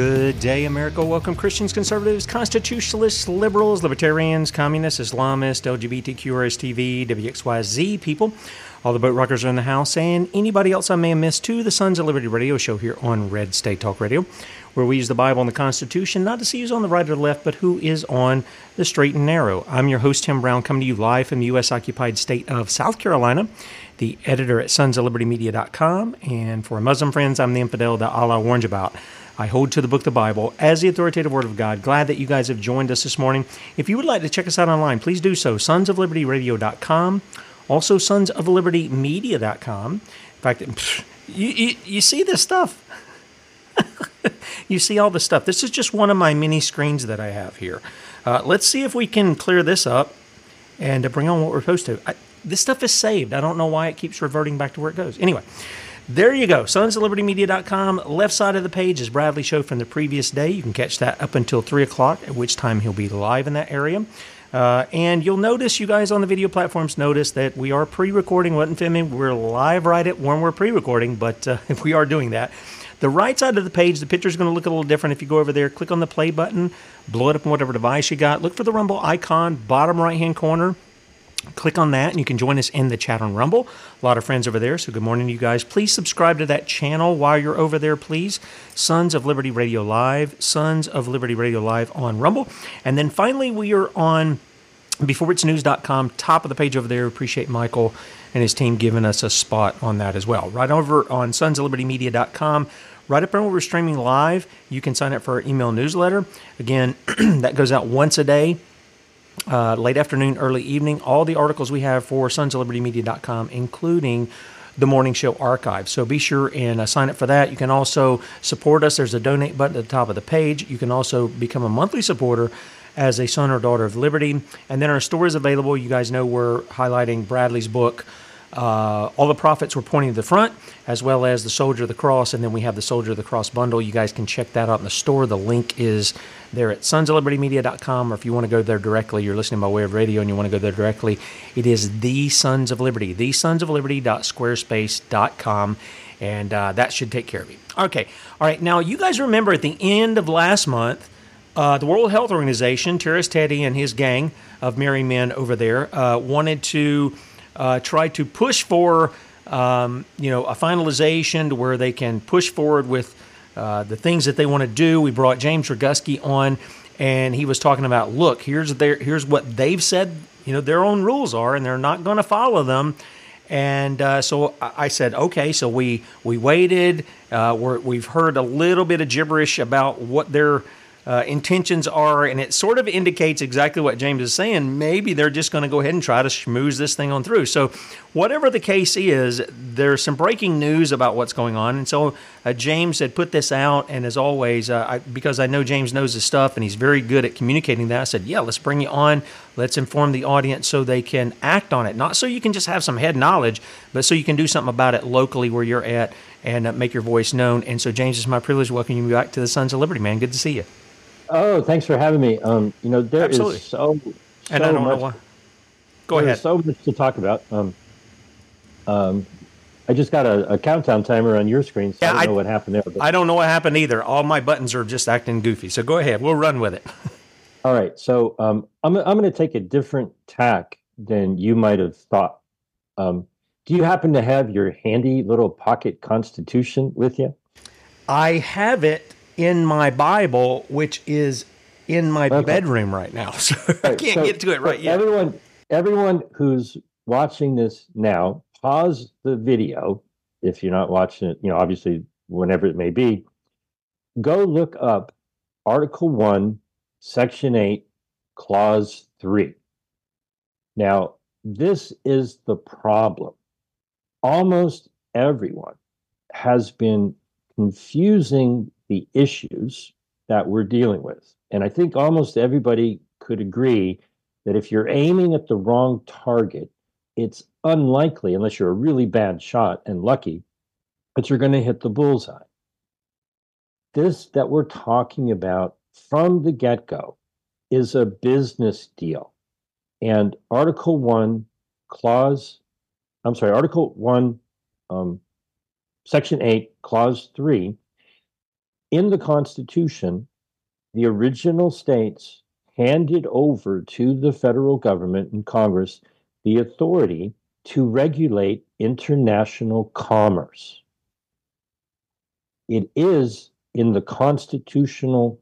Good day, America. Welcome, Christians, conservatives, constitutionalists, liberals, libertarians, communists, Islamists, LGBTQ, RSTV, WXYZ people. All the boat rockers are in the house, and anybody else I may have missed to the Sons of Liberty radio show here on Red State Talk Radio, where we use the Bible and the Constitution not to see who's on the right or the left, but who is on the straight and narrow. I'm your host, Tim Brown, coming to you live from the U.S. occupied state of South Carolina, the editor at sonsoflibertymedia.com, and for Muslim friends, I'm the infidel that Allah you about. I hold to the book, the Bible, as the authoritative word of God. Glad that you guys have joined us this morning. If you would like to check us out online, please do so. Sonsoflibertyradio.com, also sonsoflibertymedia.com. In fact, you, you, you see this stuff. you see all the stuff. This is just one of my mini screens that I have here. Uh, let's see if we can clear this up and bring on what we're supposed to. I, this stuff is saved. I don't know why it keeps reverting back to where it goes. Anyway, there you go. Sons of Liberty Media.com. Left side of the page is Bradley Show from the previous day. You can catch that up until 3 o'clock, at which time he'll be live in that area. Uh, and you'll notice, you guys on the video platforms notice that we are pre recording, wasn't filming. We're live right at when we're pre recording, but uh, we are doing that. The right side of the page, the picture is going to look a little different. If you go over there, click on the play button, blow it up on whatever device you got. Look for the Rumble icon, bottom right hand corner. Click on that and you can join us in the chat on Rumble. A lot of friends over there, so good morning to you guys. Please subscribe to that channel while you're over there, please. Sons of Liberty Radio Live, Sons of Liberty Radio Live on Rumble. And then finally, we are on beforeitsnews.com, top of the page over there. Appreciate Michael and his team giving us a spot on that as well. Right over on sonsoflibertymedia.com. Right up there where we're streaming live, you can sign up for our email newsletter. Again, that goes out once a day uh, late afternoon, early evening. All the articles we have for sonsoflibertymedia.com, including the morning show archive. So be sure and uh, sign up for that. You can also support us. There's a donate button at the top of the page. You can also become a monthly supporter as a son or daughter of liberty. And then our store is available. You guys know we're highlighting Bradley's book. Uh, all the prophets were pointing to the front, as well as the Soldier of the Cross, and then we have the Soldier of the Cross bundle. You guys can check that out in the store. The link is there at sonsoflibertymedia.com, or if you want to go there directly, you're listening by way of radio and you want to go there directly, it is the Sons of Liberty, the Sons of Liberty.squarespace.com, and uh, that should take care of you. Okay, all right. Now you guys remember at the end of last month. Uh, the World Health Organization, Terrorist Teddy and his gang of merry men over there, uh, wanted to uh, try to push for um, you know a finalization to where they can push forward with uh, the things that they want to do. We brought James Roguski on, and he was talking about look here's their here's what they've said you know their own rules are, and they're not going to follow them. And uh, so I said, okay. So we we waited. Uh, we have heard a little bit of gibberish about what their uh, intentions are, and it sort of indicates exactly what James is saying. Maybe they're just going to go ahead and try to schmooze this thing on through. So, whatever the case is, there's some breaking news about what's going on, and so uh, James had put this out. And as always, uh, I, because I know James knows his stuff and he's very good at communicating that, I said, "Yeah, let's bring you on. Let's inform the audience so they can act on it. Not so you can just have some head knowledge, but so you can do something about it locally where you're at." And uh, make your voice known. And so, James, it's my privilege welcome you back to the Sons of Liberty, man. Good to see you. Oh, thanks for having me. Um, you know, there Absolutely. is so, so and I don't much, know why. Go ahead. so much to talk about. Um, um, I just got a, a, countdown timer on your screen, so yeah, I don't I, know what happened there. But. I don't know what happened either. All my buttons are just acting goofy. So go ahead. We'll run with it. All right. So um, I'm I'm going to take a different tack than you might have thought. Um, do you happen to have your handy little pocket constitution with you? I have it in my Bible, which is in my okay. bedroom right now. So right, I can't so, get to it right yet. Everyone, everyone who's watching this now, pause the video if you're not watching it, you know, obviously whenever it may be. Go look up Article 1, Section 8, Clause 3. Now, this is the problem. Almost everyone has been confusing the issues that we're dealing with. And I think almost everybody could agree that if you're aiming at the wrong target, it's unlikely, unless you're a really bad shot and lucky, that you're going to hit the bullseye. This that we're talking about from the get go is a business deal. And Article 1, Clause, I'm sorry, Article 1, um, Section 8, Clause 3, in the Constitution, the original states handed over to the federal government and Congress the authority to regulate international commerce. It is in the constitutional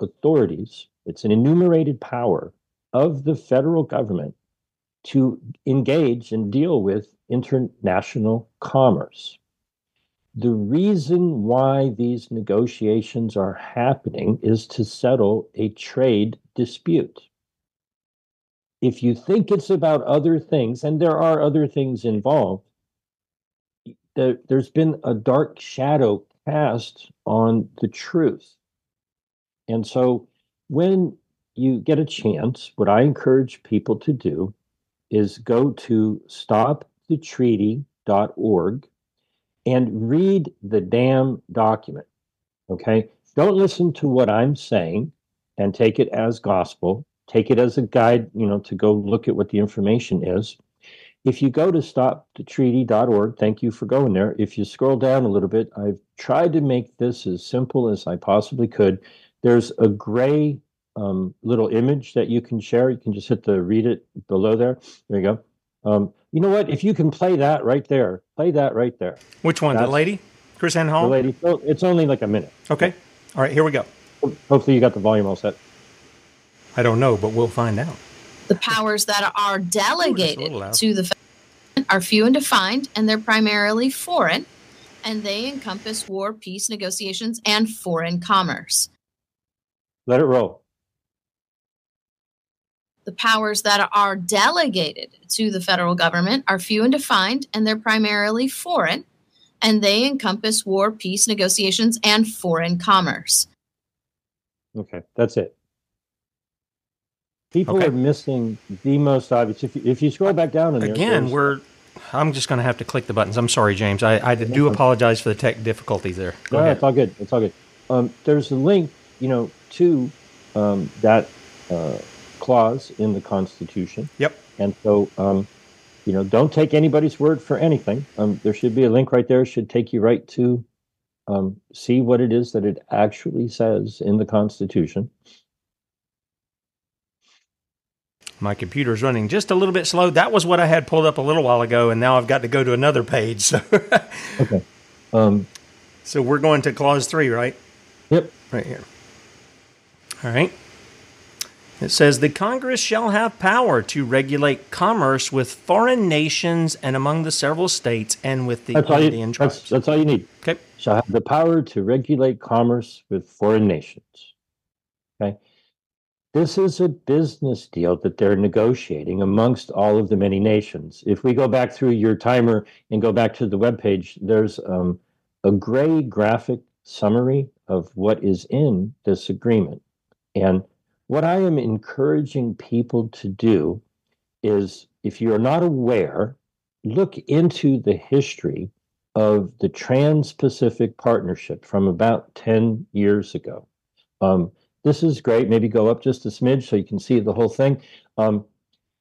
authorities, it's an enumerated power of the federal government to engage and deal with international commerce. The reason why these negotiations are happening is to settle a trade dispute. If you think it's about other things, and there are other things involved, there, has been a dark shadow cast on the truth. And so when you get a chance, what I encourage people to do is go to stopthetreaty.org and read the damn document. Okay? Don't listen to what I'm saying and take it as gospel. Take it as a guide, you know, to go look at what the information is. If you go to stopthetreaty.org, thank you for going there. If you scroll down a little bit, I've tried to make this as simple as I possibly could. There's a gray um, little image that you can share. You can just hit the read it below there. There you go. Um, you know what? If you can play that right there, play that right there. Which one? That's, the lady? KrisAnne Hall? The lady. It's only like a minute. Okay. All right, here we go. Hopefully, you got the volume all set. I don't know, but we'll find out. The powers that are delegated Ooh, to the are few and defined, and they're primarily foreign, and they encompass war, peace negotiations, and foreign commerce. Let it roll the powers that are delegated to the federal government are few and defined, and they're primarily foreign, and they encompass war, peace negotiations, and foreign commerce. Okay, that's it. People okay. are missing the most obvious. If you, if you scroll back down, again, we're. I'm just going to have to click the buttons. I'm sorry, James. I, I do apologize for the tech difficulties there. Go no, ahead. it's all good. It's all good. Um, there's a link, you know, to um, that uh, clause in the Constitution. Yep. And so, um, you know, don't take anybody's word for anything. Um, there should be a link right there. Should take you right to um, see what it is that it actually says in the Constitution. My computer's running just a little bit slow. That was what I had pulled up a little while ago, and now I've got to go to another page. So, okay. Um, so we're going to clause three, right? Yep. Right here. All right. It says the Congress shall have power to regulate commerce with foreign nations and among the several states and with the that's Indian you, tribes. That's, that's, all you need. Okay. Shall have the power to regulate commerce with foreign nations. Okay. This is a business deal that they're negotiating amongst all of the many nations. If we go back through your timer and go back to the web page, there's um, a gray graphic summary of what is in this agreement. And what I am encouraging people to do is if you're not aware, look into the history of the Trans Pacific Partnership from about 10 years ago. Um, this is great. Maybe go up just a smidge so you can see the whole thing. Um,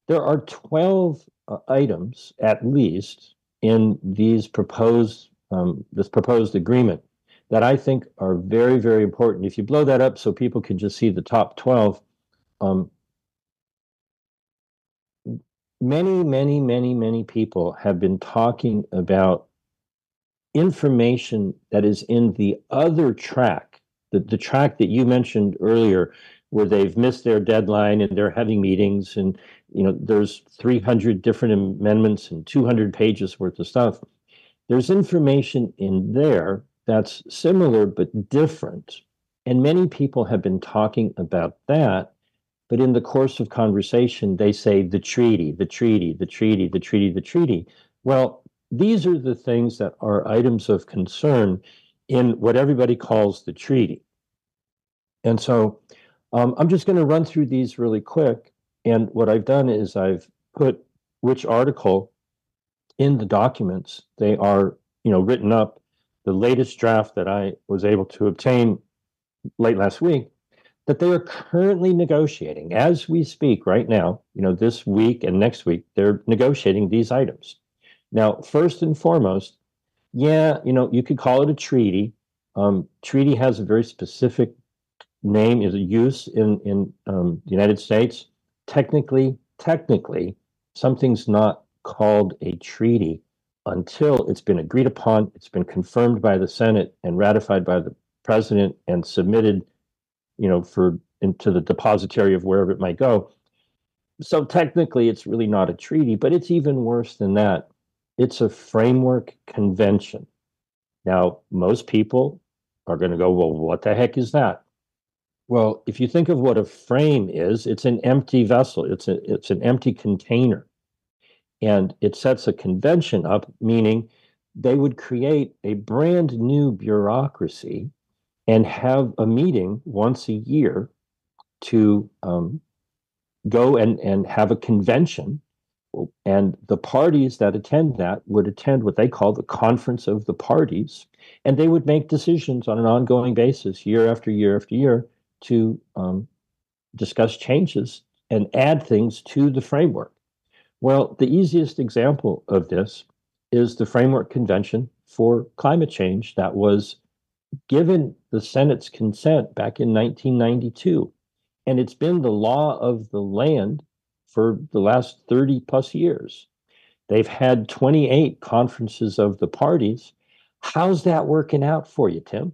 there are 12 uh, items at least in these proposed um, this proposed agreement that I think are very, very important. If you blow that up so people can just see the top 12, um, many, many, many, many people have been talking about information that is in the other track, the, the track that you mentioned earlier, where they've missed their deadline and they're having meetings and you know there's 300 different amendments and 200 pages worth of stuff there's information in there that's similar but different and many people have been talking about that but in the course of conversation they say the treaty the treaty the treaty the treaty the treaty well these are the things that are items of concern in what everybody calls the treaty and so um, I'm just going to run through these really quick. And what I've done is I've put which article in the documents they are, you know, written up. The latest draft that I was able to obtain late last week that they are currently negotiating as we speak right now, you know, this week and next week, they're negotiating these items. Now, first and foremost, yeah, you know, you could call it a treaty. Um, treaty has a very specific name is a use in in um, the United States. Technically, technically, something's not called a treaty until it's been agreed upon, it's been confirmed by the Senate and ratified by the president and submitted, you know, for into the depository of wherever it might go. So technically, it's really not a treaty, but it's even worse than that. It's a framework convention. Now, most people are going to go, well, what the heck is that? Well, if you think of what a frame is, it's an empty vessel. It's a it's an empty container. And it sets a convention up, meaning they would create a brand new bureaucracy and have a meeting once a year to um, go and, and have a convention. And the parties that attend that would attend what they call the conference of the parties. And they would make decisions on an ongoing basis, year after year after year, to um, discuss changes and add things to the framework. Well, the easiest example of this is the Framework Convention for Climate Change that was given the Senate's consent back in 1992. And it's been the law of the land for the last 30 plus years. They've had 28 conferences of the parties. How's that working out for you, Tim?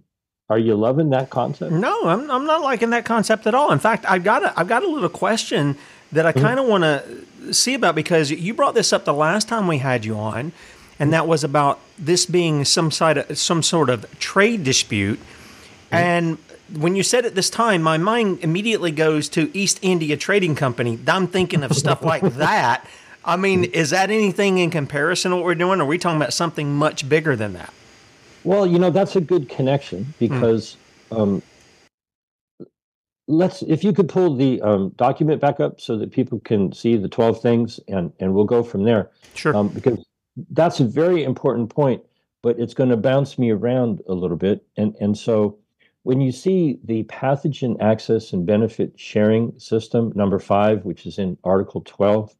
Are you loving that concept? No, I'm, I'm not liking that concept at all. In fact, I've got a, I've got a little question that I kind of want to see about because you brought this up the last time we had you on, and that was about this being some side of, some sort of trade dispute. Mm-hmm. And when you said it this time, my mind immediately goes to East India Trading Company. I'm thinking of stuff like that. I mean, is that anything in comparison to what we're doing? Or are we talking about something much bigger than that? Well, you know, that's a good connection hmm. because mm. um, let's, if you could pull the um, document back up so that people can see the 12 things and, and we'll go from there. Sure. Um, because that's a very important point, but it's going to bounce me around a little bit. And, and so when you see the pathogen access and benefit sharing system, number five, which is in Article 12,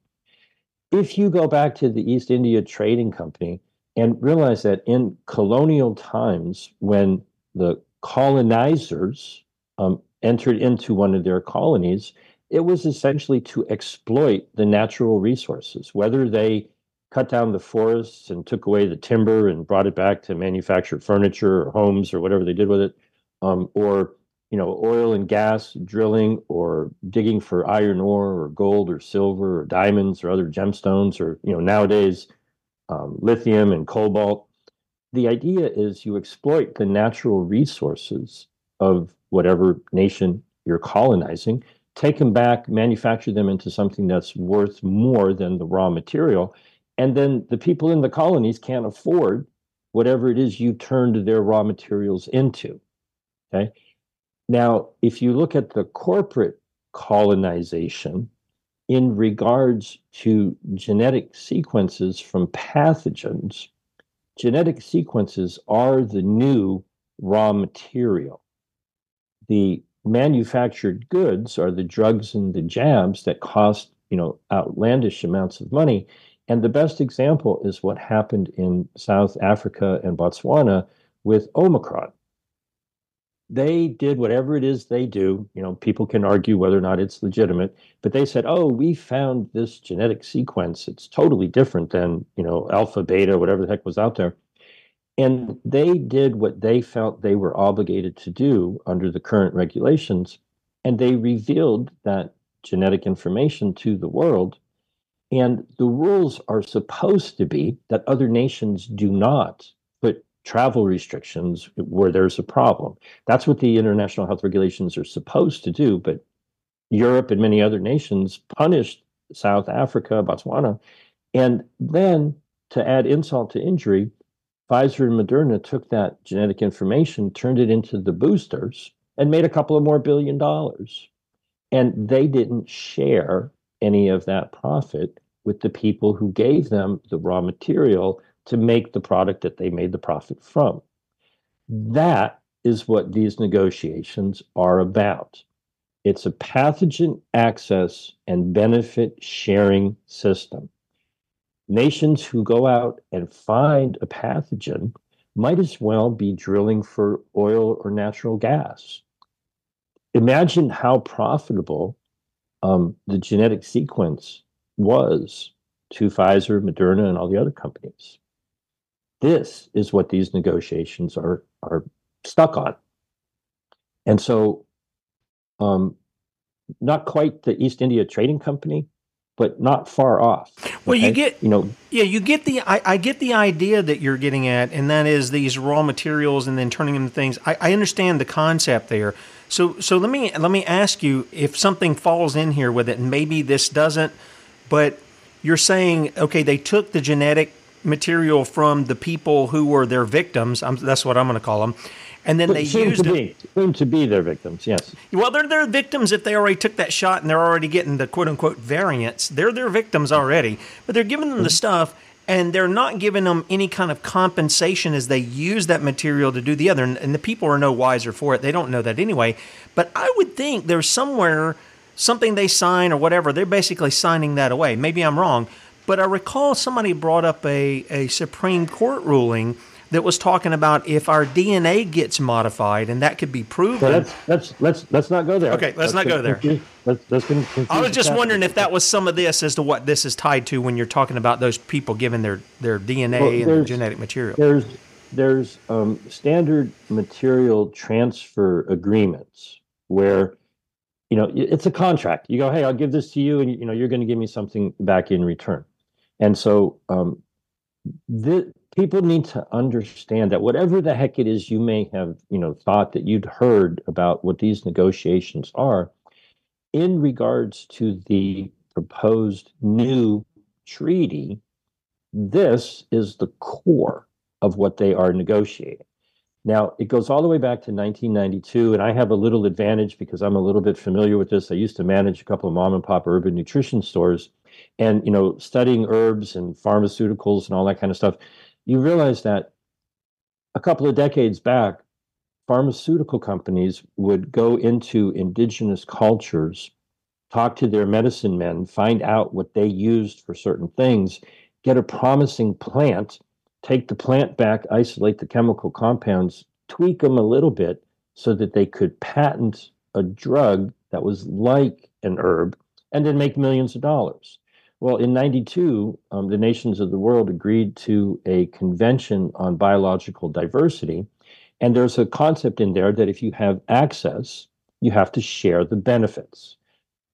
if you go back to the East India Trading Company, and realize that in colonial times, when the colonizers um, entered into one of their colonies, it was essentially to exploit the natural resources, whether they cut down the forests and took away the timber and brought it back to manufacture furniture or homes or whatever they did with it, um, or you know, oil and gas drilling or digging for iron ore or gold or silver or diamonds or other gemstones or you know nowadays um, lithium and cobalt. The idea is you exploit the natural resources of whatever nation you're colonizing, take them back, manufacture them into something that's worth more than the raw material. And then the people in the colonies can't afford whatever it is you turned their raw materials into. Okay. Now, if you look at the corporate colonization, in regards to genetic sequences from pathogens, genetic sequences are the new raw material. The manufactured goods are the drugs and the jabs that cost, you know, outlandish amounts of money. And the best example is what happened in South Africa and Botswana with Omicron. They did whatever it is they do. You know, people can argue whether or not it's legitimate, but they said, "Oh, we found this genetic sequence. It's totally different than you know alpha, beta, whatever the heck was out there." And they did what they felt they were obligated to do under the current regulations, and they revealed that genetic information to the world. And the rules are supposed to be that other nations do not put travel restrictions where there's a problem. That's what the international health regulations are supposed to do. But Europe and many other nations punished South Africa, Botswana. And then to add insult to injury, Pfizer and Moderna took that genetic information, turned it into the boosters, and made a couple of more billion dollars. And they didn't share any of that profit with the people who gave them the raw material to make the product that they made the profit from. That is what these negotiations are about. It's a pathogen access and benefit sharing system. Nations who go out and find a pathogen might as well be drilling for oil or natural gas. Imagine how profitable um, the genetic sequence was to Pfizer, Moderna, and all the other companies. This is what these negotiations are are stuck on. And so, um, not quite the East India Trading Company, but not far off. Well, you get you know yeah, you get the I, I, get the idea that you're getting at, and that is these raw materials and then turning them into things. I, I understand the concept there. So so let me let me ask you if something falls in here with it, and maybe this doesn't, but you're saying okay, they took the genetic material from the people who were their victims. I'm, that's what I'm going to call them. And then they used to be, to be their victims. Yes. Well, they're their victims if they already took that shot and they're already getting the quote unquote variants. They're their victims already, but they're giving them the mm-hmm. stuff and they're not giving them any kind of compensation as they use that material to do the other. And the people are no wiser for it. They don't know that anyway. But I would think there's somewhere something they sign or whatever. They're basically signing that away. Maybe I'm wrong, but I recall somebody brought up a, a Supreme Court ruling that was talking about if our DNA gets modified and that could be proven. So let's let's let's let's not go there. Okay, let's, let's not go there. let's, let's I was just wondering if that was some of this as to what this is tied to when you're talking about those people giving their their DNA well, and their genetic material. There's there's um, standard material transfer agreements where you know it's a contract. You go, hey, I'll give this to you, and you know you're going to give me something back in return. And so um, the, people need to understand that whatever the heck it is you may have, you know, thought that you'd heard about what these negotiations are, in regards to the proposed new treaty, this is the core of what they are negotiating. Now, it goes all the way back to 1992, and I have a little advantage because I'm a little bit familiar with this. I used to manage a couple of mom and pop urban nutrition stores and you know studying herbs and pharmaceuticals and all that kind of stuff you realize that a couple of decades back pharmaceutical companies would go into indigenous cultures talk to their medicine men find out what they used for certain things get a promising plant take the plant back isolate the chemical compounds tweak them a little bit so that they could patent a drug that was like an herb and then make millions of dollars well, in 92, um, the nations of the world agreed to a convention on biological diversity. And there's a concept in there that if you have access, you have to share the benefits.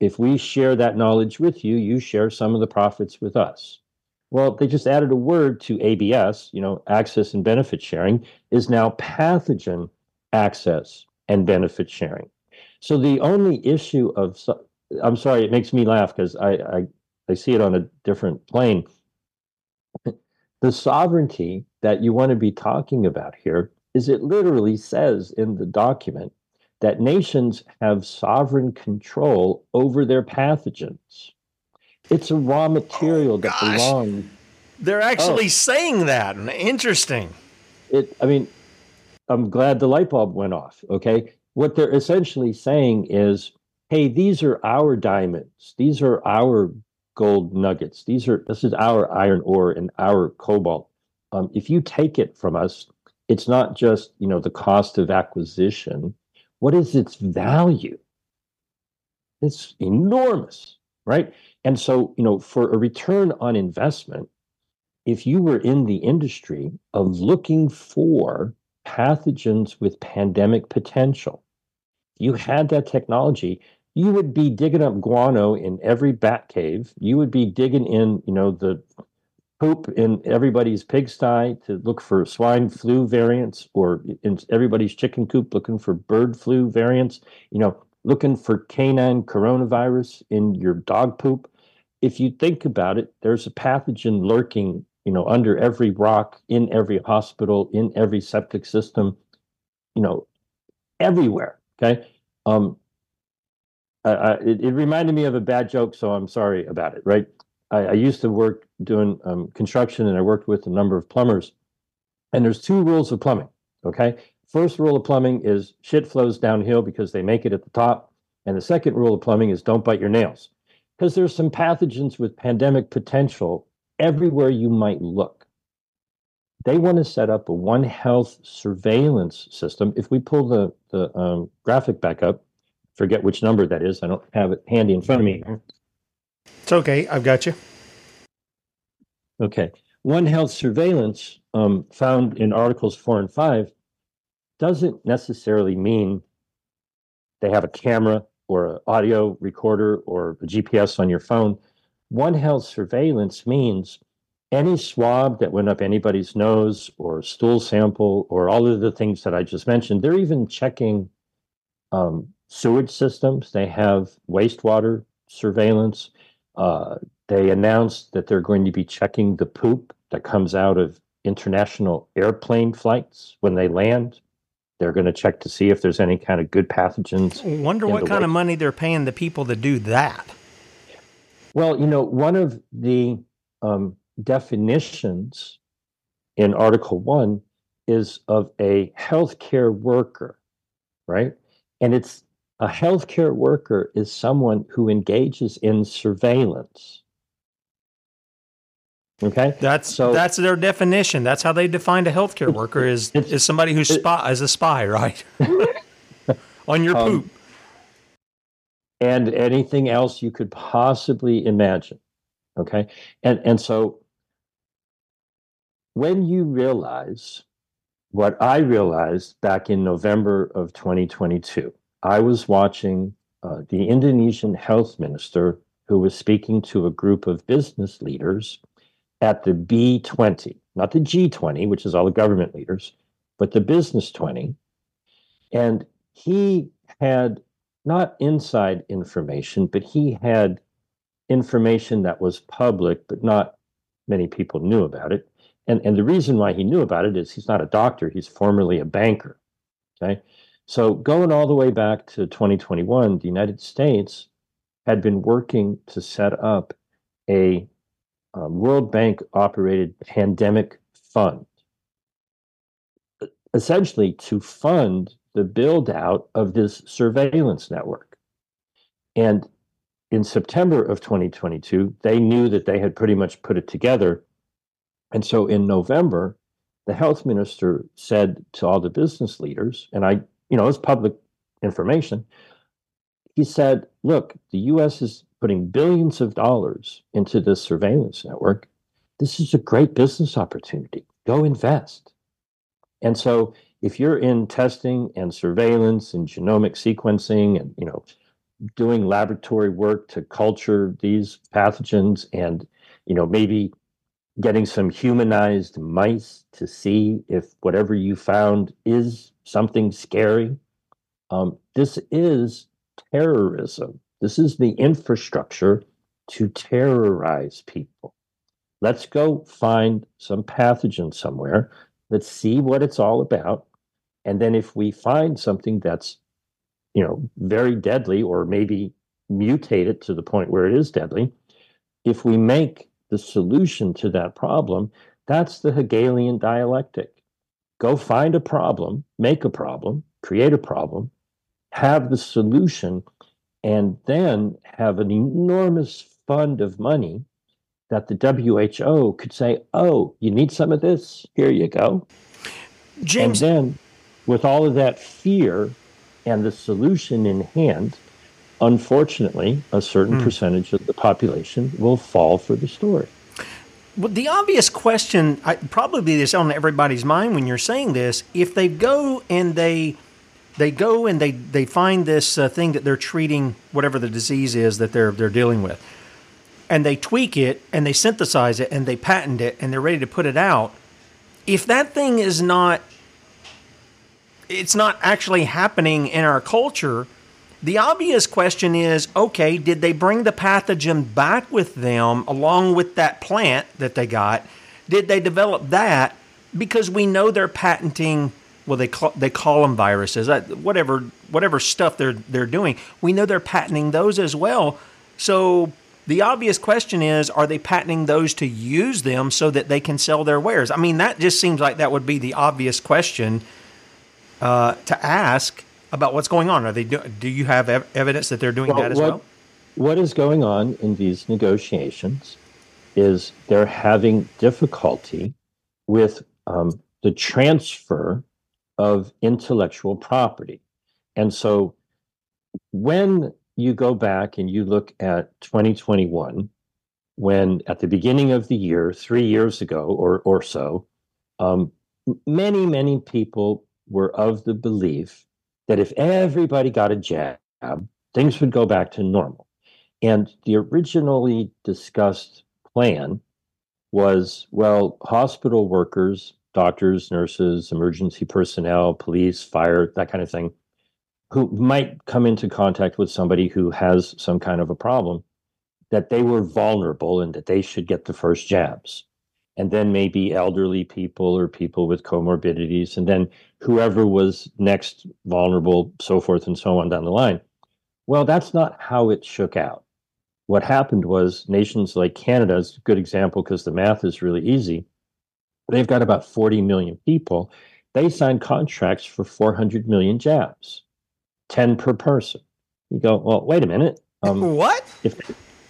If we share that knowledge with you, you share some of the profits with us. Well, they just added a word to ABS, you know, access and benefit sharing, is now pathogen access and benefit sharing. So the only issue of, I'm sorry, it makes me laugh because I, I they see it on a different plane. The sovereignty that you want to be talking about here is it literally says in the document that nations have sovereign control over their pathogens. It's a raw oh, material oh, that belongs. They're actually oh. saying that. Interesting. It. I mean, I'm glad the light bulb went off. Okay, what they're essentially saying is, hey, these are our diamonds. These are our gold nuggets. These are this is our iron ore and our cobalt. Um, if you take it from us, it's not just you know the cost of acquisition what is its value? It's enormous, right? And so, you know, for a return on investment, if you were in the industry of looking for pathogens with pandemic potential, you had that technology, you would be digging up guano in every bat cave. You would be digging in, you know, the poop in everybody's pigsty to look for swine flu variants or in everybody's chicken coop looking for bird flu variants, you know, looking for canine coronavirus in your dog poop. If you think about it, there's a pathogen lurking, you know, under every rock, in every hospital, in every septic system, you know, everywhere. Okay. Um, it, it, reminded me of a bad joke, so I'm sorry about it. Right? I, I used to work doing um, construction, and I worked with a number of plumbers. And there's two rules of plumbing. Okay, first rule of plumbing is shit flows downhill because they make it at the top, and the second rule of plumbing is don't bite your nails, because there's some pathogens with pandemic potential everywhere you might look. They want to set up a One Health surveillance system. If we pull the the um, graphic back up, forget which number that is. I don't have it handy in front of me. It's okay. I've got you. Okay. One Health surveillance um, found in articles four and five doesn't necessarily mean they have a camera or an audio recorder or a GPS on your phone. One Health surveillance means any swab that went up anybody's nose or stool sample or all of the things that I just mentioned, they're even checking um, sewage systems. They have wastewater surveillance. Uh, they announced that they're going to be checking the poop that comes out of international airplane flights when they land. They're going to check to see if there's any kind of good pathogens. I Wonder what kind waste. of money they're paying the people to do that. Well, you know, one of the um, definitions in Article 1 is of a healthcare worker, right? And it's a healthcare worker is someone who engages in surveillance. Okay, that's so that's their definition. That's how they defined a healthcare worker is is somebody who spy as a spy, right? On your um, poop. And anything else you could possibly imagine. Okay, and and so when you realize what I realized back in November of 2022 I was watching uh, the Indonesian health minister who was speaking to a group of business leaders at the B20, not the G20, which is all the government leaders, but the business 20. And he had not inside information, but he had information that was public, but not many people knew about it. And, and the reason why he knew about it is he's not a doctor, he's formerly a banker. Okay. So, going all the way back to 2021, the United States had been working to set up a um, World Bank operated pandemic fund, essentially to fund the build out of this surveillance network. And in September of 2022, they knew that they had pretty much put it together. And so in November, the health minister said to all the business leaders, and I you know, it's public information. He said, look, the US is putting billions of dollars into this surveillance network. This is a great business opportunity. Go invest. And so if you're in testing and surveillance and genomic sequencing and, you know, doing laboratory work to culture these pathogens and, you know, maybe getting some humanized mice to see if whatever you found is something scary. Um, this is terrorism. This is the infrastructure to terrorize people. Let's go find some pathogen somewhere. Let's see what it's all about. And then if we find something that's, you know, very deadly or maybe mutate it to the point where it is deadly, if we make the solution to that problem, that's the Hegelian dialectic. Go find a problem, make a problem, create a problem, have the solution, and then have an enormous fund of money that the WHO could say, oh, you need some of this? Here you go. James. And then with all of that fear and the solution in hand, unfortunately, a certain mm. percentage of the population will fall for the story. Well, the obvious question, I, probably this on everybody's mind when you're saying this, if they go and they they go and they they find this uh, thing that they're treating whatever the disease is that they're they're dealing with, and they tweak it and they synthesize it and they patent it and they're ready to put it out. If that thing is not it's not actually happening in our culture, the obvious question is okay, did they bring the pathogen back with them along with that plant that they got? Did they develop that? Because we know they're patenting well they call, they call them viruses uh, whatever whatever stuff they're they're doing we know they're patenting those as well so the obvious question is are they patenting those to use them so that they can sell their wares i mean that just seems like that would be the obvious question uh, to ask about what's going on. Are they do, do you have ev- evidence that they're doing well, that as what, well? What is going on in these negotiations is they're having difficulty with um, the transfer of intellectual property. And so when you go back and you look at 2021, when at the beginning of the year, three years ago or, or so, um, many, many people were of the belief that if everybody got a jab, things would go back to normal. And the originally discussed plan was well, hospital workers, doctors, nurses, emergency personnel, police, fire, that kind of thing, who might come into contact with somebody who has some kind of a problem, that they were vulnerable and that they should get the first jabs and then maybe elderly people or people with comorbidities, and then whoever was next vulnerable, so forth and so on down the line. Well, that's not how it shook out. What happened was nations like Canada is a good example because the math is really easy. They've got about 40 million people. They signed contracts for 400 million jabs, 10 per person. You go, well, wait a minute. Um, what? If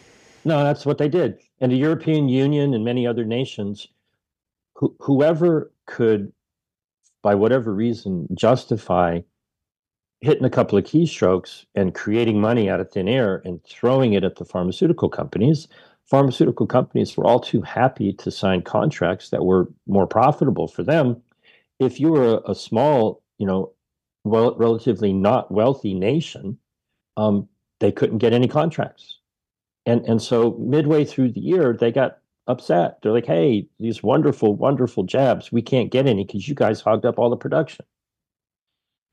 no, that's what they did. And the European Union and many other nations, wh- whoever could, by whatever reason, justify hitting a couple of keystrokes and creating money out of thin air and throwing it at the pharmaceutical companies, pharmaceutical companies were all too happy to sign contracts that were more profitable for them. If you were a, a small, you know, well, relatively not wealthy nation, um, they couldn't get any contracts and and so midway through the year, they got upset. They're like, "Hey, these wonderful, wonderful jabs, we can't get any because you guys hogged up all the production."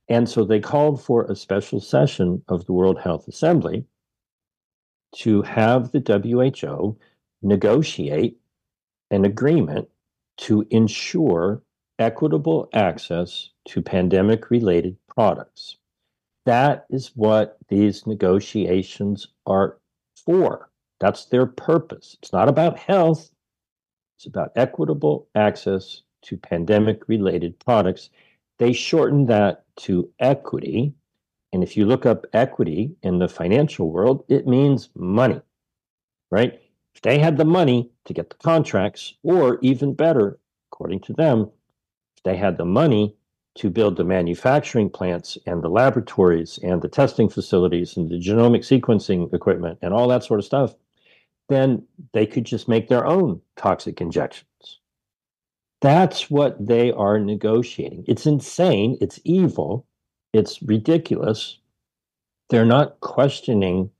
And so they called for a special session of the World Health Assembly to have the WHO negotiate an agreement to ensure equitable access to pandemic related products. That is what these negotiations are for. That's their purpose. It's not about health, it's about equitable access to pandemic related products. They shorten that to equity. And if you look up equity in the financial world, it means money, right? If they had the money to get the contracts, or even better, according to them, if they had the money to build the manufacturing plants and the laboratories and the testing facilities and the genomic sequencing equipment and all that sort of stuff, then they could just make their own toxic injections. That's what they are negotiating. It's insane. It's evil. It's ridiculous. They're not questioning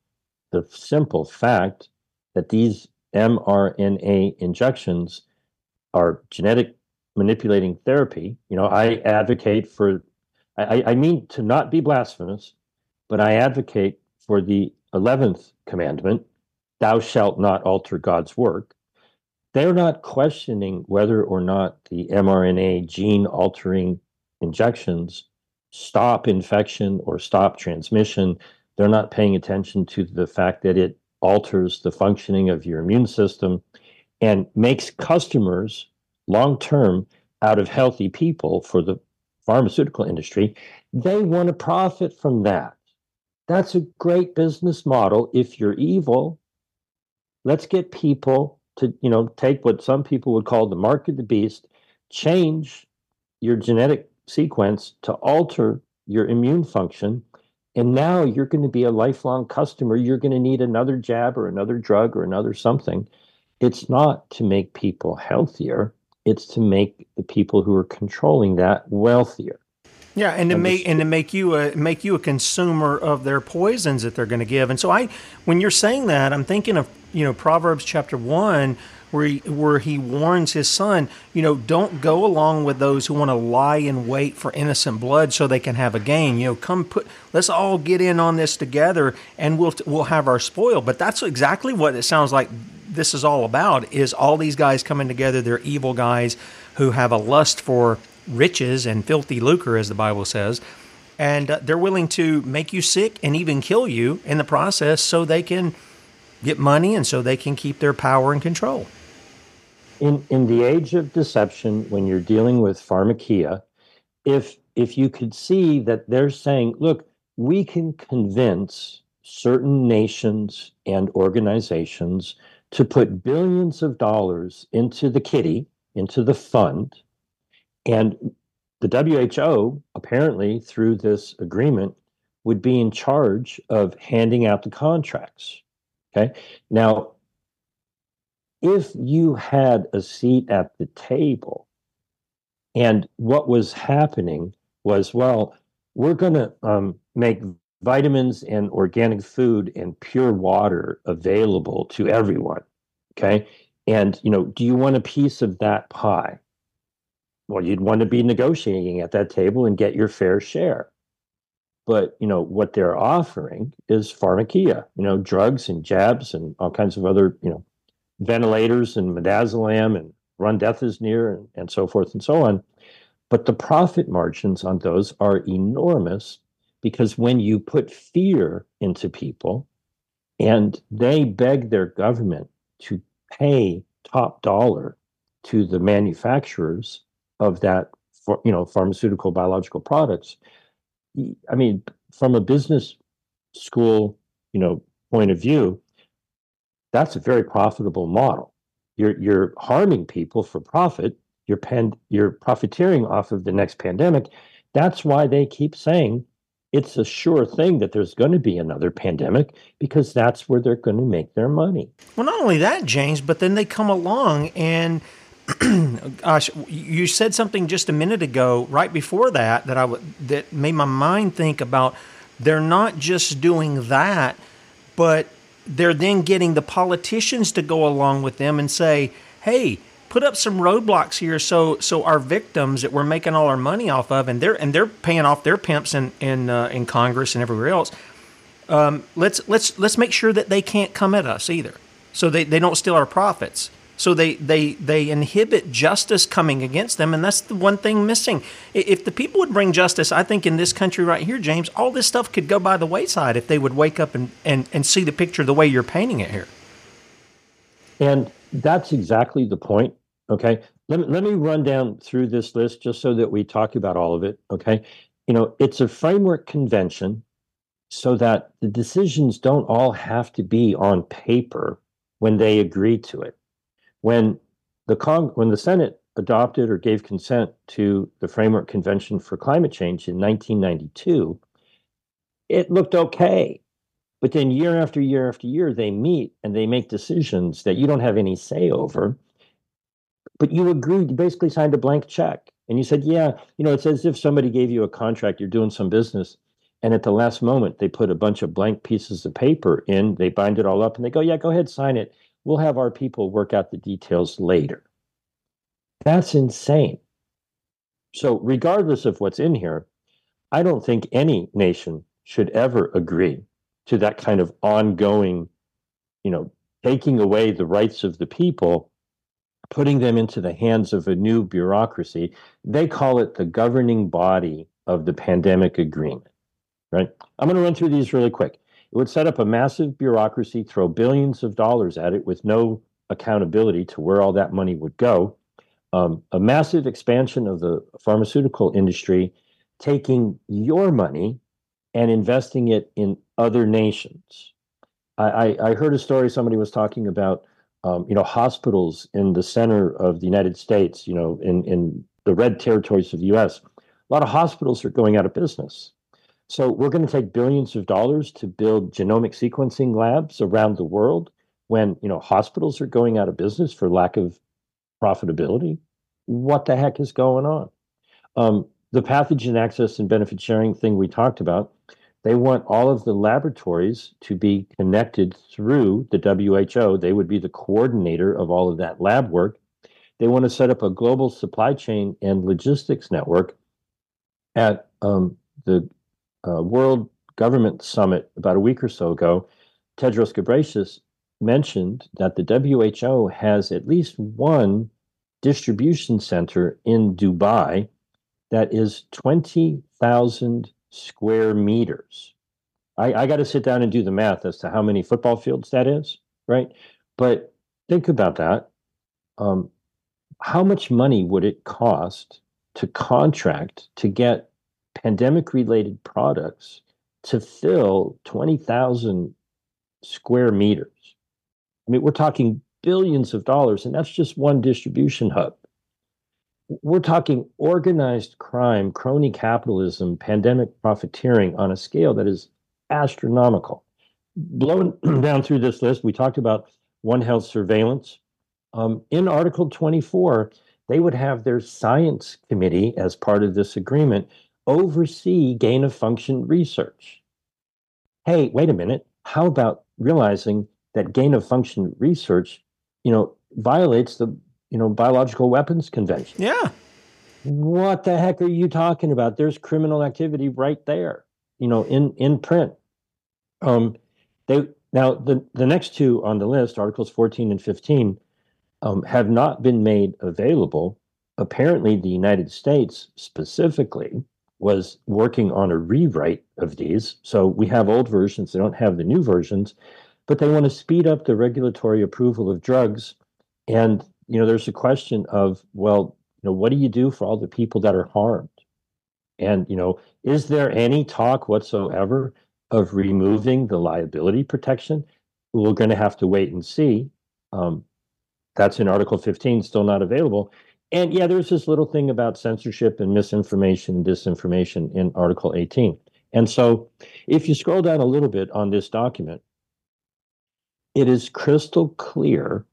the simple fact that these mRNA injections are genetic manipulating therapy. You know, I advocate for, I, I mean to not be blasphemous, but I advocate for the 11th commandment, thou shalt not alter God's work. They're not questioning whether or not the mRNA gene altering injections stop infection or stop transmission. They're not paying attention to the fact that it alters the functioning of your immune system and makes customers long term out of healthy people for the pharmaceutical industry, they want to profit from that. That's a great business model. If you're evil, let's get people to, you know, take what some people would call the mark of the beast, change your genetic sequence to alter your immune function And now you're going to be a lifelong customer. You're going to need another jab or another drug or another something. It's not to make people healthier, it's to make the people who are controlling that wealthier. Yeah, and to make and to make you a make you a consumer of their poisons that they're going to give. And so I, when you're saying that, I'm thinking of you know Proverbs chapter one, where he, where he warns his son, you know, don't go along with those who want to lie in wait for innocent blood so they can have a gain. You know, come put, let's all get in on this together, and we'll we'll have our spoil. But that's exactly what it sounds like. This is all about is all these guys coming together. They're evil guys who have a lust for riches and filthy lucre, as the Bible says. And uh, they're willing to make you sick and even kill you in the process so they can get money and so they can keep their power and control. In, in the age of deception, when you're dealing with pharmakia, if if you could see that they're saying, look, we can convince certain nations and organizations to put billions of dollars into the kitty, into the fund, and the WHO, apparently through this agreement, would be in charge of handing out the contracts. Okay. Now, if you had a seat at the table and what was happening was, well, we're going to um, make vitamins and organic food and pure water available to everyone. Okay. And, you know, do you want a piece of that pie? well, you'd want to be negotiating at that table and get your fair share. But you know what they're offering is pharmakia, you know, drugs and jabs and all kinds of other, you know, ventilators and midazolam and remdesivir and, and so forth and so on. But the profit margins on those are enormous because when you put fear into people and they beg their government to pay top dollar to the manufacturers of that you know pharmaceutical biological products i mean from a business school you know point of view that's a very profitable model. You're you're harming people for profit. You're pen, you're profiteering off of the next pandemic. That's why they keep saying it's a sure thing that there's going to be another pandemic because that's where they're going to make their money. Well, not only that, James, but then they come along and gosh, you said something just a minute ago, right before that, that I w- that made my mind think about. They're not just doing that, but they're then getting the politicians to go along with them and say, "Hey, put up some roadblocks here, so so our victims that we're making all our money off of, and they're and they're paying off their pimps in in uh, in Congress and everywhere else. Um, let's let's let's make sure that they can't come at us either, so they, they don't steal our profits." So they, they, they inhibit justice coming against them, and that's the one thing missing. If the people would bring justice, I think in this country right here, James, all this stuff could go by the wayside if they would wake up and, and, and see the picture the way you're painting it here. And that's exactly the point. Okay. Let let me run down through this list just so that we talk about all of it. Okay. You know, it's a framework convention so that the decisions don't all have to be on paper when they agree to it when the Cong- when the Senate adopted or gave consent to the Framework Convention for Climate Change in 1992, it looked okay. But then year after year after year, they meet and they make decisions that you don't have any say over. But you agreed, you basically signed a blank check. And you said, yeah, you know, it's as if somebody gave you a contract, you're doing some business. And at the last moment, they put a bunch of blank pieces of paper in, they bind it all up, and they go, yeah, go ahead, sign it. We'll have our people work out the details later. That's insane. So, regardless of what's in here, I don't think any nation should ever agree to that kind of ongoing, you know, taking away the rights of the people, putting them into the hands of a new bureaucracy. They call it the governing body of the pandemic agreement, right? I'm going to run through these really quick. It would set up a massive bureaucracy, throw billions of dollars at it with no accountability to where all that money would go. Um, a massive expansion of the pharmaceutical industry, taking your money and investing it in other nations. I, I, I heard a story. Somebody was talking about, um, you know, hospitals in the center of the United States. You know, in in the red territories of the U.S. A lot of hospitals are going out of business So we're going to take billions of dollars to build genomic sequencing labs around the world when you know hospitals are going out of business for lack of profitability. What the heck is going on? Um, the pathogen access and benefit sharing thing we talked about. They want all of the laboratories to be connected through the WHO. They would be the coordinator of all of that lab work. They want to set up a global supply chain and logistics network at um, the uh, World Government Summit about a week or so ago, Tedros Ghebreyesus mentioned that the WHO has at least one distribution center in Dubai that is 20,000 square meters. I, I got to sit down and do the math as to how many football fields that is, right? But think about that. Um, how much money would it cost to contract to get pandemic related products to fill 20,000 square meters. I mean, we're talking billions of dollars, and that's just one distribution hub. We're talking organized crime, crony capitalism, pandemic profiteering on a scale that is astronomical. Blowing down through this list, we talked about One Health surveillance. Um, in Article 24, they would have their science committee as part of this agreement oversee gain of function research. Hey, wait a minute. How about realizing that gain of function research, you know, violates the, you know, biological weapons convention? Yeah. What the heck are you talking about? There's criminal activity right there, you know, in in print. Um, they now the the next two on the list, Articles 14 and 15, um, have not been made available. Apparently, the United States specifically was working on a rewrite of these. So we have old versions, they don't have the new versions, but they want to speed up the regulatory approval of drugs. And, you know, there's a question of, well, you know, what do you do for all the people that are harmed? And, you know, is there any talk whatsoever of removing the liability protection? We're going to have to wait and see. Um, that's in Article 15, still not available. And yeah, there's this little thing about censorship and misinformation, disinformation in Article 18. And so if you scroll down a little bit on this document, it is crystal clear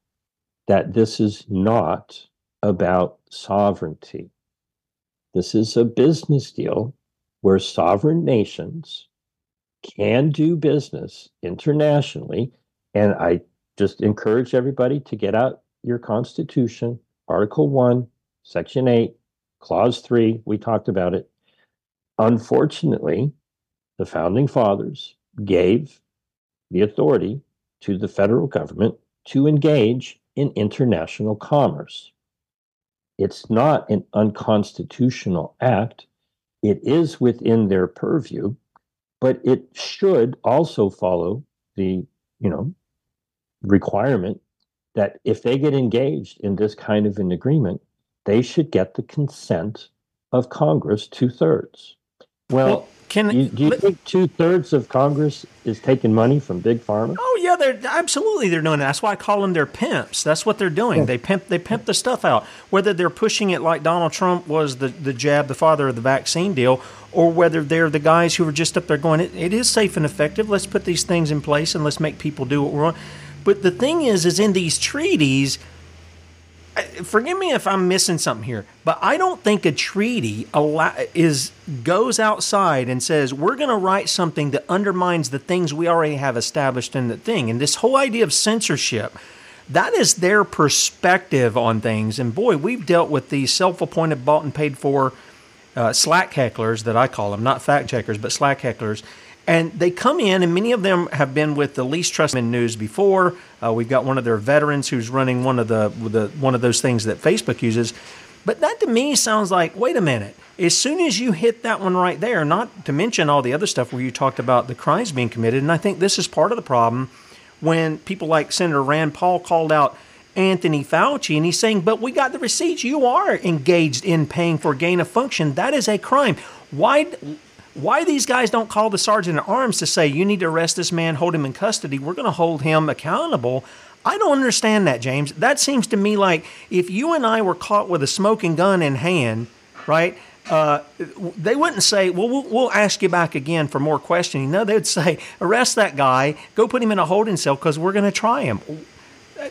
that this is not about sovereignty. This is a business deal where sovereign nations can do business internationally. And I just encourage everybody to get out your constitution Article 1, Section 8, Clause 3, we talked about it. Unfortunately, the founding fathers gave the authority to the federal government to engage in international commerce. It's not an unconstitutional act. It is within their purview, but it should also follow the, you know, requirement that if they get engaged in this kind of an agreement, they should get the consent of Congress two thirds. Well, well can you, do you let, think two thirds of Congress is taking money from big pharma? Oh yeah, they're absolutely they're doing that. That's why I call them their pimps. That's what they're doing. Yeah. They pimp they pimp the stuff out. Whether they're pushing it like Donald Trump was the the jab, the father of the vaccine deal, or whether they're the guys who are just up there going, it, it is safe and effective. Let's put these things in place and let's make people do what we want. But the thing is, is in these treaties, forgive me if I'm missing something here, but I don't think a treaty is goes outside and says we're going to write something that undermines the things we already have established in the thing. And this whole idea of censorship, that is their perspective on things. And boy, we've dealt with these self-appointed, bought and paid for uh, slack hecklers that I call them, not fact checkers, but slack hecklers and they come in, and many of them have been with the least trusted news before. Uh, we've got one of their veterans who's running one of the, the one of those things that Facebook uses. But that to me sounds like, wait a minute. As soon as you hit that one right there, not to mention all the other stuff where you talked about the crimes being committed, and I think this is part of the problem when people like Senator Rand Paul called out Anthony Fauci, and he's saying, but we got the receipts. You are engaged in paying for gain of function. That is a crime. Why? Why these guys don't call the sergeant at arms to say, you need to arrest this man, hold him in custody, we're going to hold him accountable. I don't understand that, James. That seems to me like if you and I were caught with a smoking gun in hand, right? uh, they wouldn't say, well, well, we'll ask you back again for more questioning. No, they'd say, arrest that guy, go put him in a holding cell because we're going to try him.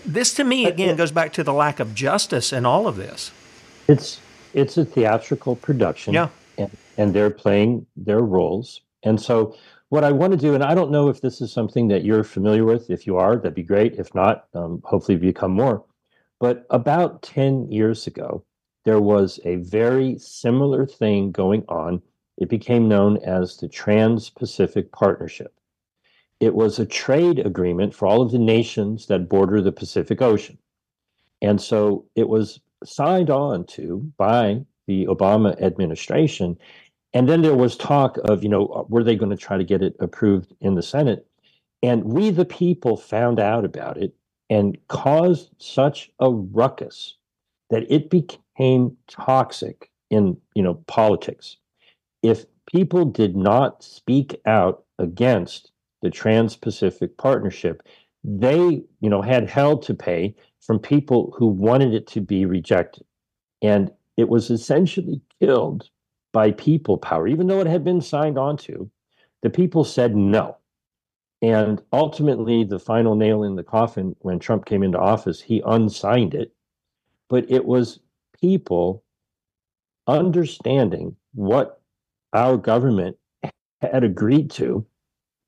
This, to me, again, goes back to the lack of justice in all of this. It's it's a theatrical production. Yeah. And, they're playing their roles. And so, what I want to do, and I don't know if this is something that you're familiar with. If you are, that'd be great. If not, um, hopefully become more. But about 10 years ago, there was a very similar thing going on. It became known as the Trans Pacific Partnership. It was a trade agreement for all of the nations that border the Pacific Ocean. And so it was signed on to by the Obama administration. And then there was talk of, you know, uh, were they going to try to get it approved in the Senate? And we, the people, found out about it and caused such a ruckus that it became toxic in you know politics if people did not speak out against the trans-pacific partnership they you know had hell to pay from people who wanted it to be rejected and it was essentially killed by people power even though it had been signed onto the people said no and ultimately, the final nail in the coffin when Trump came into office, he unsigned it. But it was people understanding what our government had agreed to,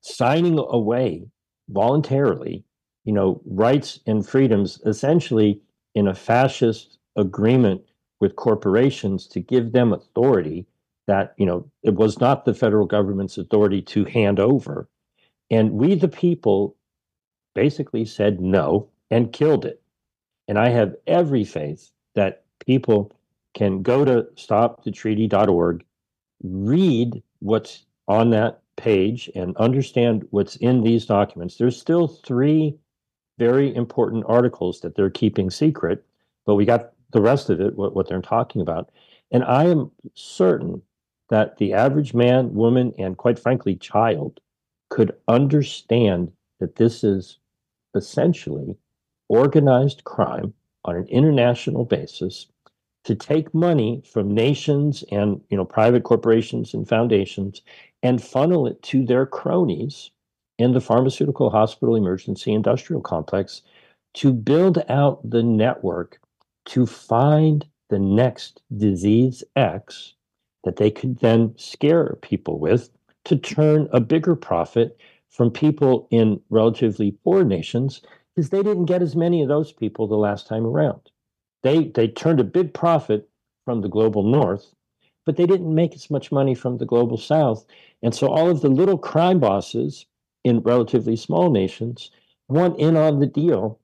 signing away voluntarily, you know, rights and freedoms, essentially in a fascist agreement with corporations to give them authority that, you know, it was not the federal government's authority to hand over and we, the people, basically said no and killed it. And I have every faith that people can go to stopthetreaty.org, read what's on that page, and understand what's in these documents. There's still three very important articles that they're keeping secret, but we got the rest of it, what, what they're talking about. And I am certain that the average man, woman, and quite frankly, child could understand that this is essentially organized crime on an international basis to take money from nations and you know private corporations and foundations and funnel it to their cronies in the pharmaceutical hospital emergency industrial complex to build out the network to find the next disease X that they could then scare people with to turn a bigger profit from people in relatively poor nations because they didn't get as many of those people the last time around. They they turned a big profit from the global north, but they didn't make as much money from the global south. And so all of the little crime bosses in relatively small nations want in on the deal.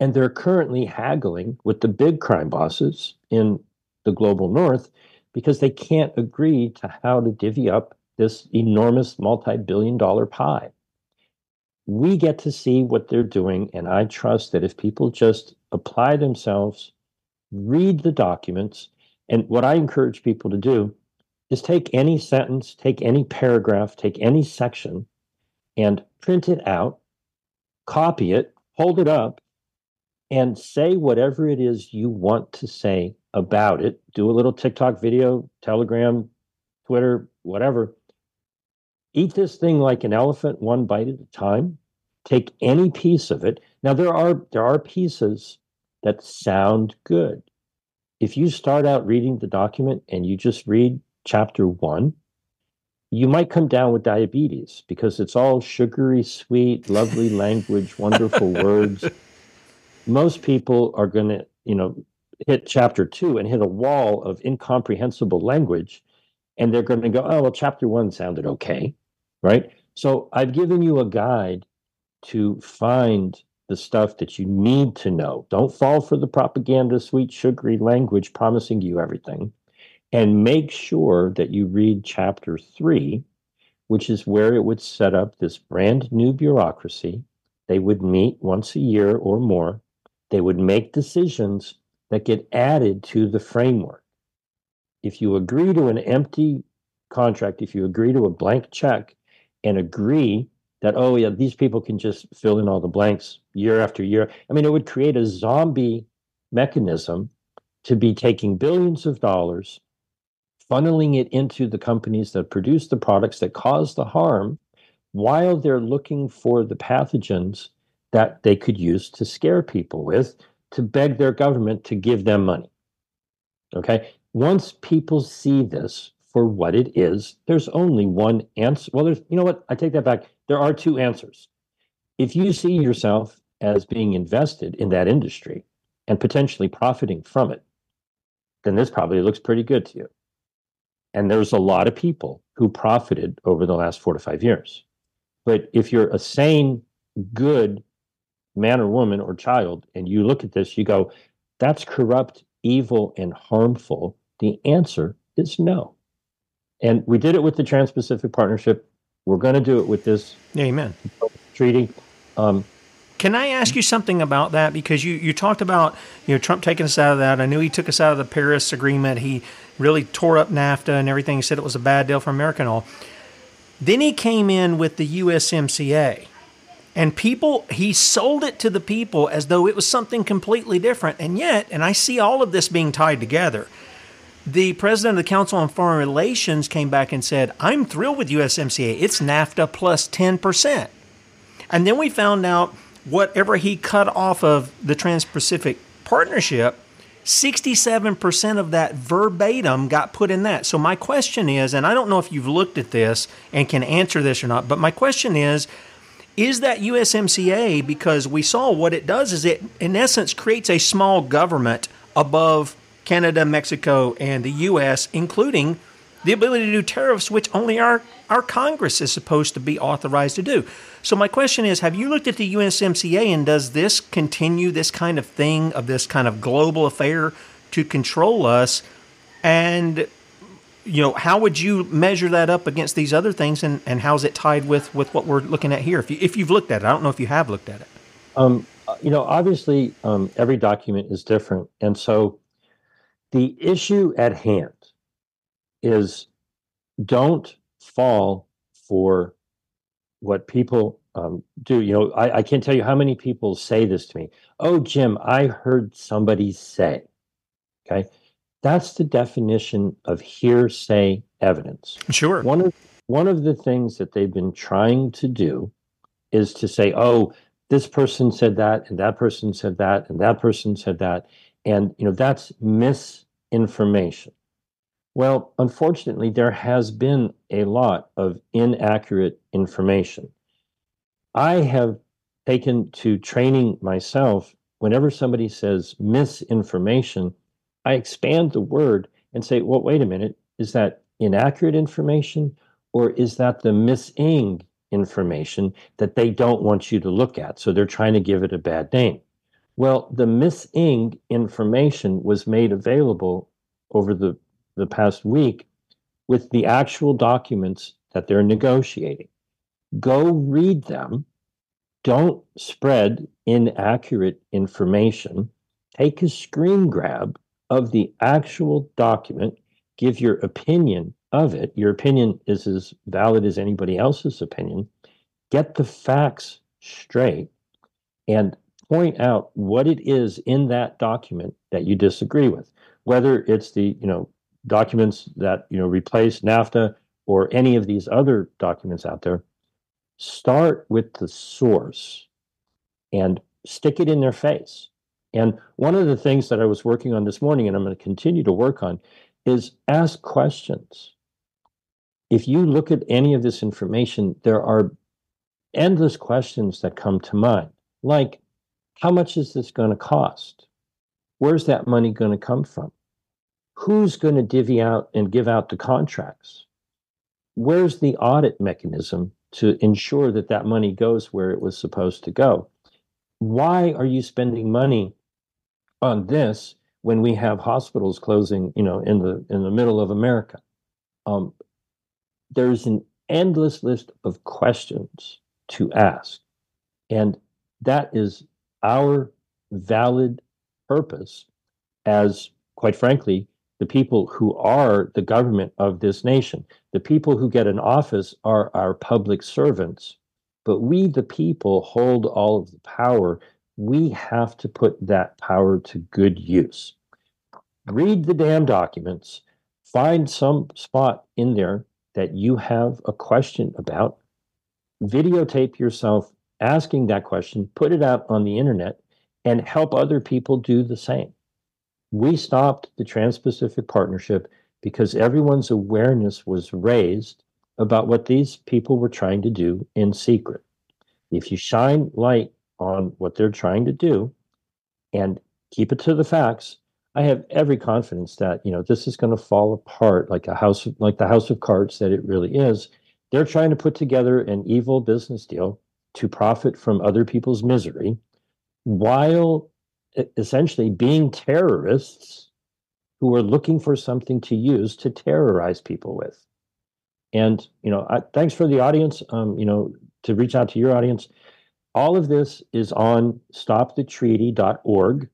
And they're currently haggling with the big crime bosses in the global north because they can't agree to how to divvy up this enormous multi billion dollar pie. We get to see what they're doing, and I trust that if people just apply themselves, read the documents, and what I encourage people to do is take any sentence, take any paragraph, take any section, and print it out, copy it, hold it up, and say whatever it is you want to say about it. Do a little TikTok video, Telegram, Twitter, whatever, eat this thing like an elephant one bite at a time. Take any piece of it. Now there are there are pieces that sound good. If you start out reading the document and you just read chapter 1 you might come down with diabetes because it's all sugary sweet lovely language wonderful words. Most people are going to you know hit chapter 2 and hit a wall of incomprehensible language and they're going to go, oh, well, chapter one sounded okay, right? So I've given you a guide to find the stuff that you need to know. Don't fall for the propaganda, sweet, sugary language promising you everything. And make sure that you read chapter three, which is where it would set up this brand new bureaucracy. They would meet once a year or more. They would make decisions that get added to the framework. If you agree to an empty contract, if you agree to a blank check and agree that, oh, yeah, these people can just fill in all the blanks year after year, I mean, it would create a zombie mechanism to be taking billions of dollars funneling it into the companies that produce the products that cause the harm while they're looking for the pathogens that they could use to scare people with to beg their government to give them money. Okay. Once people see this for what it is, there's only one answer. Well, there's, you know what? I take that back. There are two answers. If you see yourself as being invested in that industry and potentially profiting from it, then this probably looks pretty good to you. And there's a lot of people who profited over the last four to five years. But if you're a sane, good man or woman or child, and you look at this, you go, that's corrupt, evil, and harmful. The answer is no. And we did it with the Trans Pacific Partnership. We're going to do it with this Amen. treaty. Um, can I ask you something about that? Because you, you talked about you know Trump taking us out of that. I knew he took us out of the Paris Agreement. He really tore up NAFTA and everything. He said it was a bad deal for America and all. Then he came in with the USMCA. And people, he sold it to the people as though it was something completely different. And yet, and I see all of this being tied together, the president of the Council on Foreign Relations came back and said, I'm thrilled with USMCA. It's NAFTA plus 10%. And then we found out whatever he cut off of the Trans Pacific Partnership, 67% of that verbatim got put in that. So, my question is, and I don't know if you've looked at this and can answer this or not, but my question is, is that USMCA because we saw what it does is it, in essence, creates a small government above Canada, Mexico, and the U.S., including the ability to do tariffs, which only our, our Congress is supposed to be authorized to do. So, my question is Have you looked at the USMCA and does this continue this kind of thing, of this kind of global affair to control us? And, you know, how would you measure that up against these other things and, and how's it tied with, with what we're looking at here? If, you, if you've looked at it, I don't know if you have looked at it. Um, you know, obviously, um, every document is different. And so the issue at hand is don't fall for what people um, do. You know, I, I can't tell you how many people say this to me. Oh, Jim, I heard somebody say. Okay. That's the definition of hearsay evidence. Sure. One of one of the things that they've been trying to do is to say, oh, this person said that, and that person said that, and that person said that. And you know, that's misinformation. Well, unfortunately, there has been a lot of inaccurate information. I have taken to training myself whenever somebody says misinformation, I expand the word and say, well, wait a minute, is that inaccurate information or is that the missing information that they don't want you to look at? So they're trying to give it a bad name. Well, the missing information was made available over the the past week with the actual documents that they're negotiating. Go read them. Don't spread inaccurate information. Take a screen grab of the actual document. Give your opinion of it. Your opinion is as valid as anybody else's opinion. Get the facts straight and point out what it is in that document that you disagree with whether it's the you know documents that you know replace NAFTA or any of these other documents out there, start with the source and stick it in their face. And one of the things that I was working on this morning, and I'm going to continue to work on, is ask questions. If you look at any of this information, there are endless questions that come to mind, like how much is this going to cost? Where's that money going to come from? who's going to divvy out and give out the contracts? Where's the audit mechanism to ensure that that money goes where it was supposed to go? Why are you spending money on this when we have hospitals closing, you know, in the in the middle of America? Um, there's an endless list of questions to ask, and that is our valid purpose as quite frankly the people who are the government of this nation. The people who get an office are our public servants. But we, the people, hold all of the power. We have to put that power to good use. Read the damn documents, find some spot in there that you have a question about, videotape yourself asking that question, put it out on the internet, and help other people do the same. We stopped the Trans Pacific Partnership because everyone's awareness was raised about what these people were trying to do in secret. If you shine light on what they're trying to do and keep it to the facts, I have every confidence that you know this is going to fall apart like a house like the house of cards that it really is. They're trying to put together an evil business deal to profit from other people's misery while essentially being terrorists who are looking for something to use to terrorize people with. And you know, I, thanks for the audience. Um, you know, to reach out to your audience. All of this is on stopthetreaty.org.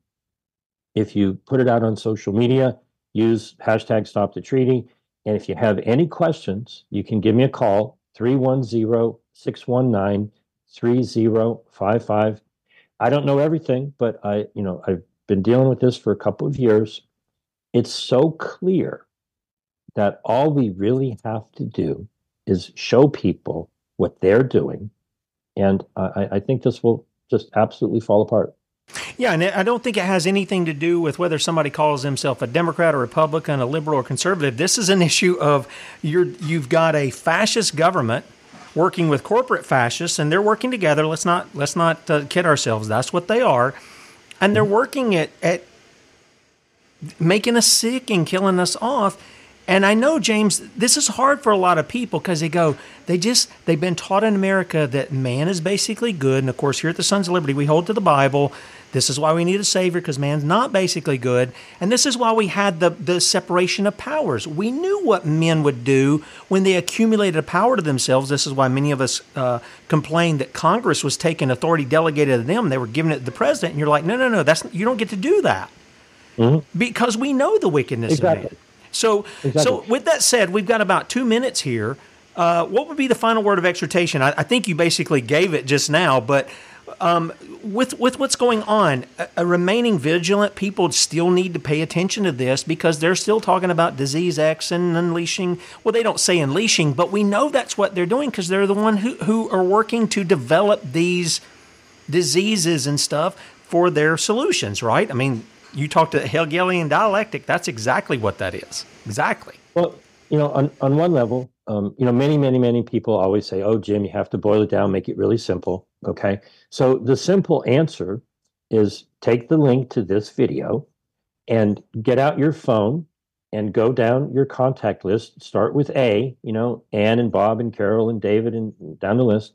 If you put it out on social media, use hashtag stop the treaty. And if you have any questions, you can give me a call 310 619 3055. I don't know everything, but I, you know, I've been dealing with this for a couple of years. It's so clear that all we really have to do is show people what they're doing. And I, I think this will just absolutely fall apart. Yeah, and I don't think it has anything to do with whether somebody calls himself a Democrat or Republican, a liberal or conservative. This is an issue of you're you've got a fascist government working with corporate fascists, and they're working together. Let's not let's not uh, kid ourselves. That's what they are, and they're working at at making us sick and killing us off. And I know, James, this is hard for a lot of people because they go, they just, they've been taught in America that man is basically good. And of course, here at the Sons of Liberty, we hold to the Bible. This is why we need a Savior because man's not basically good. And this is why we had the, the separation of powers. We knew what men would do when they accumulated a power to themselves. This is why many of us uh, complained that Congress was taking authority delegated to them. They were giving it to the president. And you're like, no, no, no, that's, you don't get to do that. Mm-hmm. Because we know the wickedness exactly. of man. So, exactly. so with that said, we've got about two minutes here. Uh, what would be the final word of exhortation? I, I, think you basically gave it just now, but um, with with what's going on, a, a remaining vigilant, people still need to pay attention to this because they're still talking about disease X and unleashing. Well, they don't say unleashing, but we know that's what they're doing because they're the one who who are working to develop these diseases and stuff for their solutions. Right? I mean, you talk to Hegelian dialectic, that's exactly what that is. Exactly. Well, you know, on, on one level, um, you know, many, many, many people always say, oh, Jim, you have to boil it down, make it really simple. Okay. So the simple answer is take the link to this video and get out your phone and go down your contact list. Start with A, you know, Ann and Bob and Carol and David and down the list.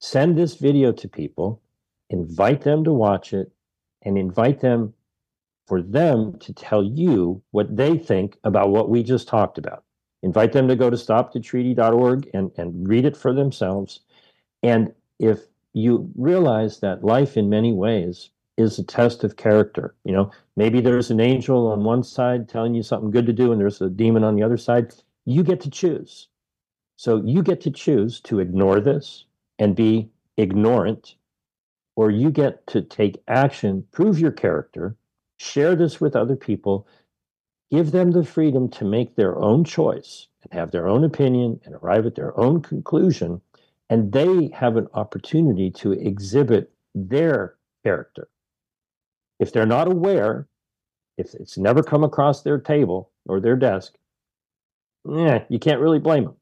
Send this video to people, invite them to watch it, and invite them for them to tell you what they think about what we just talked about. Invite them to go to stopthetreaty.org and, and read it for themselves. And if you realize that life in many ways is a test of character, you know, maybe there's an angel on one side telling you something good to do, and there's a demon on the other side. You get to choose. So you get to choose to ignore this and be ignorant, or you get to take action, prove your character, share this with other people, give them the freedom to make their own choice and have their own opinion and arrive at their own conclusion. And they have an opportunity to exhibit their character. If they're not aware, if it's never come across their table or their desk, yeah, you can't really blame them.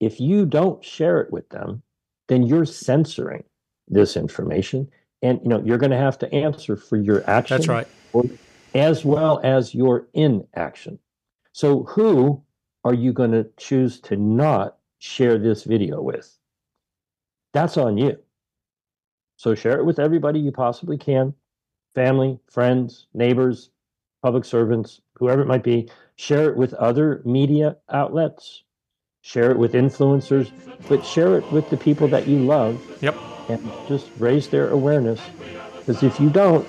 If you don't share it with them, then you're censoring this information and you know you're going to have to answer for your action that's right. as well as your inaction. So who are you going to choose to not share this video with? That's on you. So share it with everybody you possibly can. Family friends neighbors public servants whoever it might be. Share it with other media outlets. Share it with influencers but share it with the people that you love. Yep and just raise their awareness. Because if you don't,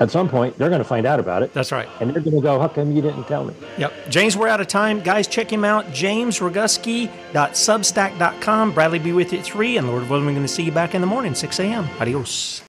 at some point they're going to find out about it. That's right. And they're going to go, how come you didn't tell me? Yep. James, we're out of time. Guys, check him out, jamesroguski.substack.com. Bradley be with you at 3, and Lord willing, we're going to see you back in the morning, 6 a.m. Adios.